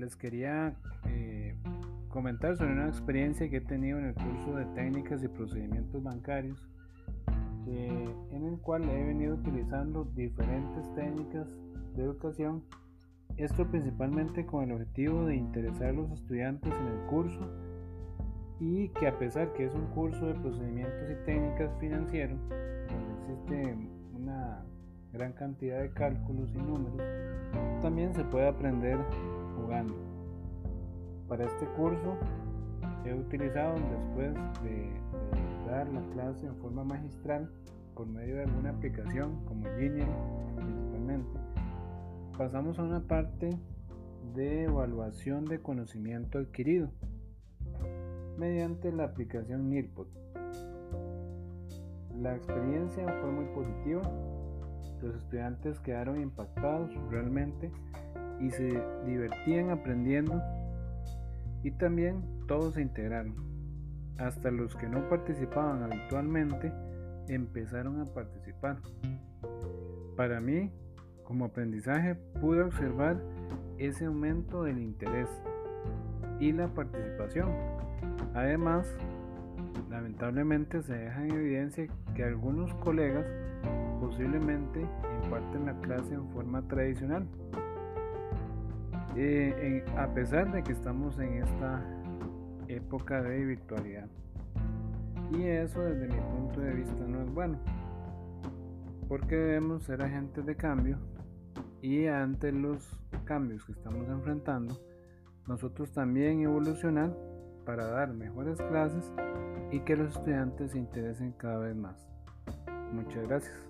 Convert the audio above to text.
les quería eh, comentar sobre una experiencia que he tenido en el curso de técnicas y procedimientos bancarios, en el cual he venido utilizando diferentes técnicas de educación, esto principalmente con el objetivo de interesar a los estudiantes en el curso y que a pesar que es un curso de procedimientos y técnicas financieros, donde existe una gran cantidad de cálculos y números, también se puede aprender jugando. Para este curso he utilizado después de, dar la clase en forma magistral por medio de alguna aplicación como Genial principalmente, pasamos a una parte de evaluación de conocimiento adquirido mediante la aplicación NIRPOT. La experiencia fue muy positiva, los estudiantes quedaron impactados realmente y se divertían aprendiendo y también todos se integraron. Hasta los que no participaban habitualmente empezaron a participar. Para mí, como aprendizaje, pude observar ese aumento del interés y la participación. Además, lamentablemente se deja en evidencia que algunos colegas posiblemente imparten la clase en forma tradicional. Eh, a pesar de que estamos en esta época de virtualidad. Y eso desde mi punto de vista no es bueno. Porque debemos ser agentes de cambio y ante los cambios que estamos enfrentando, nosotros también evolucionar para dar mejores clases y que los estudiantes se interesen cada vez más. Muchas gracias.